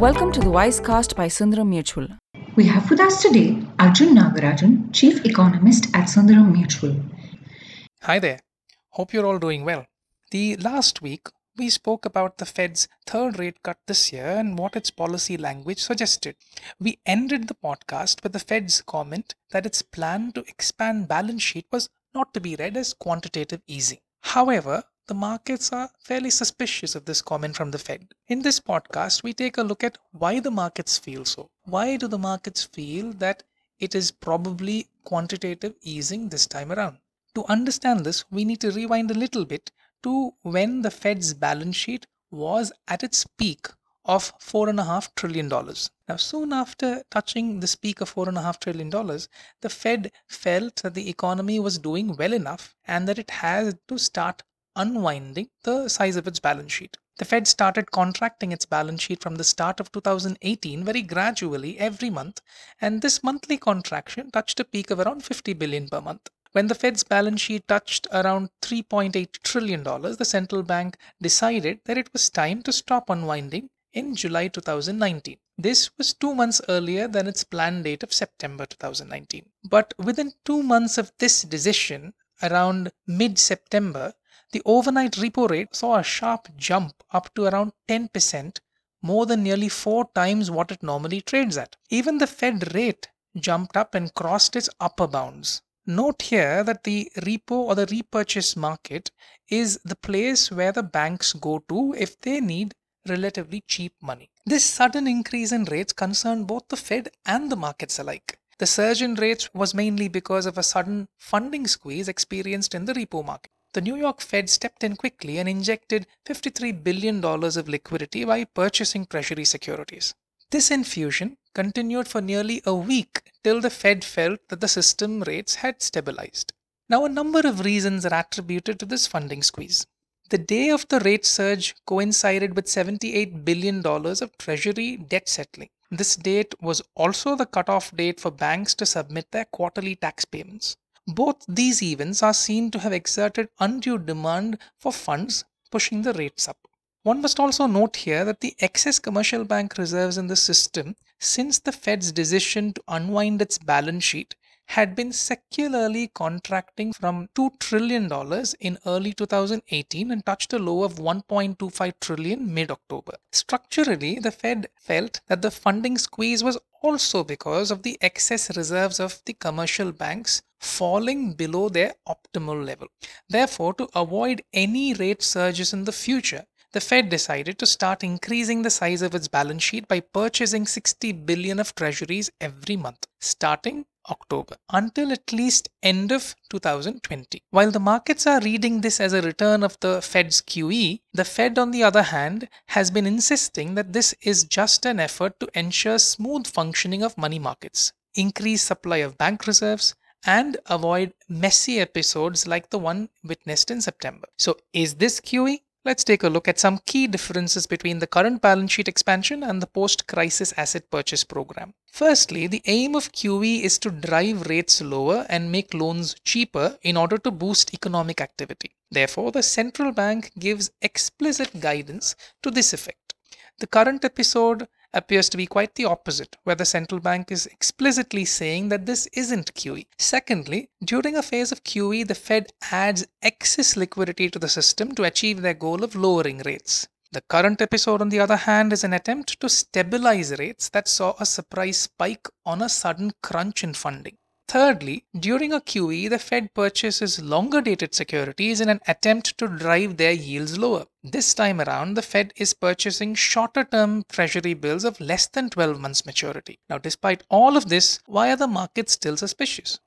Welcome to the Wisecast by Sundaram Mutual. We have with us today Arjun Nagarajan, Chief Economist at Sundaram Mutual. Hi there. Hope you're all doing well. The last week, we spoke about the Fed's third rate cut this year and what its policy language suggested. We ended the podcast with the Fed's comment that its plan to expand balance sheet was not to be read as quantitative easing. However, the markets are fairly suspicious of this comment from the Fed. In this podcast, we take a look at why the markets feel so. Why do the markets feel that it is probably quantitative easing this time around? To understand this, we need to rewind a little bit to when the Fed's balance sheet was at its peak of $4.5 trillion. Now, soon after touching this peak of $4.5 trillion, the Fed felt that the economy was doing well enough and that it had to start unwinding the size of its balance sheet. The Fed started contracting its balance sheet from the start of 2018 very gradually every month, and this monthly contraction touched a peak of around 50 billion per month. When the Fed's balance sheet touched around $3.8 trillion, the central bank decided that it was time to stop unwinding in July 2019. This was two months earlier than its planned date of September 2019. But within two months of this decision, around mid September, the overnight repo rate saw a sharp jump up to around 10%, more than nearly four times what it normally trades at. Even the Fed rate jumped up and crossed its upper bounds. Note here that the repo or the repurchase market is the place where the banks go to if they need relatively cheap money. This sudden increase in rates concerned both the Fed and the markets alike. The surge in rates was mainly because of a sudden funding squeeze experienced in the repo market the New York Fed stepped in quickly and injected $53 billion of liquidity by purchasing Treasury securities. This infusion continued for nearly a week till the Fed felt that the system rates had stabilized. Now, a number of reasons are attributed to this funding squeeze. The day of the rate surge coincided with $78 billion of Treasury debt settling. This date was also the cutoff date for banks to submit their quarterly tax payments. Both these events are seen to have exerted undue demand for funds, pushing the rates up. One must also note here that the excess commercial bank reserves in the system since the Fed's decision to unwind its balance sheet had been secularly contracting from $2 trillion in early 2018 and touched a low of 1.25 trillion mid-October. Structurally, the Fed felt that the funding squeeze was also because of the excess reserves of the commercial banks falling below their optimal level. Therefore, to avoid any rate surges in the future, the Fed decided to start increasing the size of its balance sheet by purchasing 60 billion of treasuries every month, starting October until at least end of 2020. While the markets are reading this as a return of the Fed's QE, the Fed on the other hand has been insisting that this is just an effort to ensure smooth functioning of money markets, increase supply of bank reserves, and avoid messy episodes like the one witnessed in September. So, is this QE? Let's take a look at some key differences between the current balance sheet expansion and the post crisis asset purchase program. Firstly, the aim of QE is to drive rates lower and make loans cheaper in order to boost economic activity. Therefore, the central bank gives explicit guidance to this effect. The current episode appears to be quite the opposite, where the central bank is explicitly saying that this isn't QE. Secondly, during a phase of QE, the Fed adds excess liquidity to the system to achieve their goal of lowering rates. The current episode, on the other hand, is an attempt to stabilize rates that saw a surprise spike on a sudden crunch in funding. Thirdly, during a QE, the Fed purchases longer dated securities in an attempt to drive their yields lower. This time around, the Fed is purchasing shorter term treasury bills of less than 12 months maturity. Now, despite all of this, why are the markets still suspicious?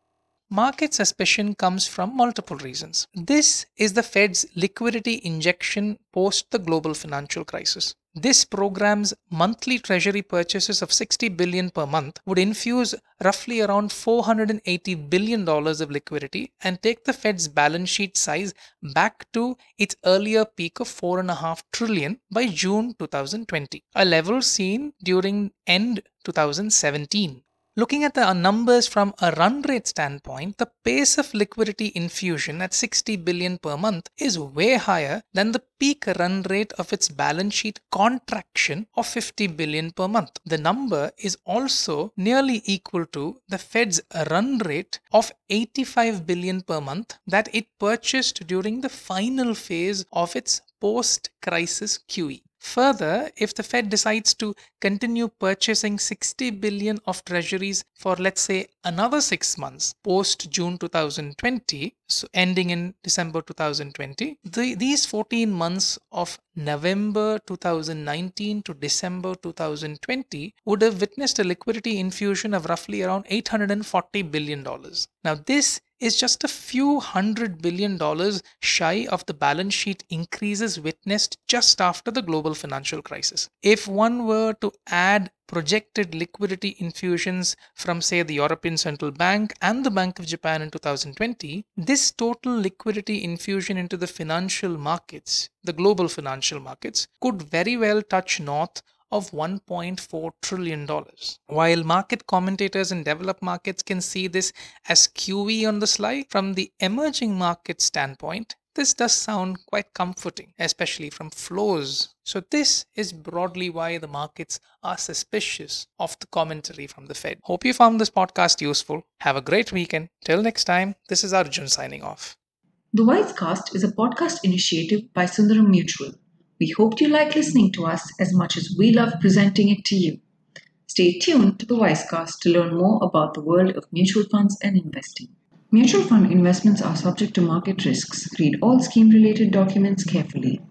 Market suspicion comes from multiple reasons. This is the Fed's liquidity injection post the global financial crisis. This program's monthly treasury purchases of 60 billion per month would infuse roughly around 480 billion dollars of liquidity and take the Fed's balance sheet size back to its earlier peak of 4.5 trillion by June 2020, a level seen during end 2017. Looking at the numbers from a run rate standpoint, the pace of liquidity infusion at 60 billion per month is way higher than the peak run rate of its balance sheet contraction of 50 billion per month. The number is also nearly equal to the Fed's run rate of 85 billion per month that it purchased during the final phase of its post crisis QE. Further, if the Fed decides to continue purchasing 60 billion of treasuries for let's say another 6 months post June 2020, so ending in December 2020, the, these 14 months of November 2019 to December 2020 would have witnessed a liquidity infusion of roughly around 840 billion dollars. Now this is just a few hundred billion dollars shy of the balance sheet increases witnessed just after the global financial crisis. If one were to add projected liquidity infusions from, say, the European Central Bank and the Bank of Japan in 2020, this total liquidity infusion into the financial markets, the global financial markets, could very well touch north of $1.4 trillion. While market commentators in developed markets can see this as QE on the slide, from the emerging market standpoint, this does sound quite comforting, especially from flows. So, this is broadly why the markets are suspicious of the commentary from the Fed. Hope you found this podcast useful. Have a great weekend. Till next time, this is Arjun signing off. The Wisecast is a podcast initiative by Sundaram Mutual. We hope you like listening to us as much as we love presenting it to you. Stay tuned to the Wisecast to learn more about the world of mutual funds and investing. Mutual fund investments are subject to market risks. Read all scheme related documents carefully.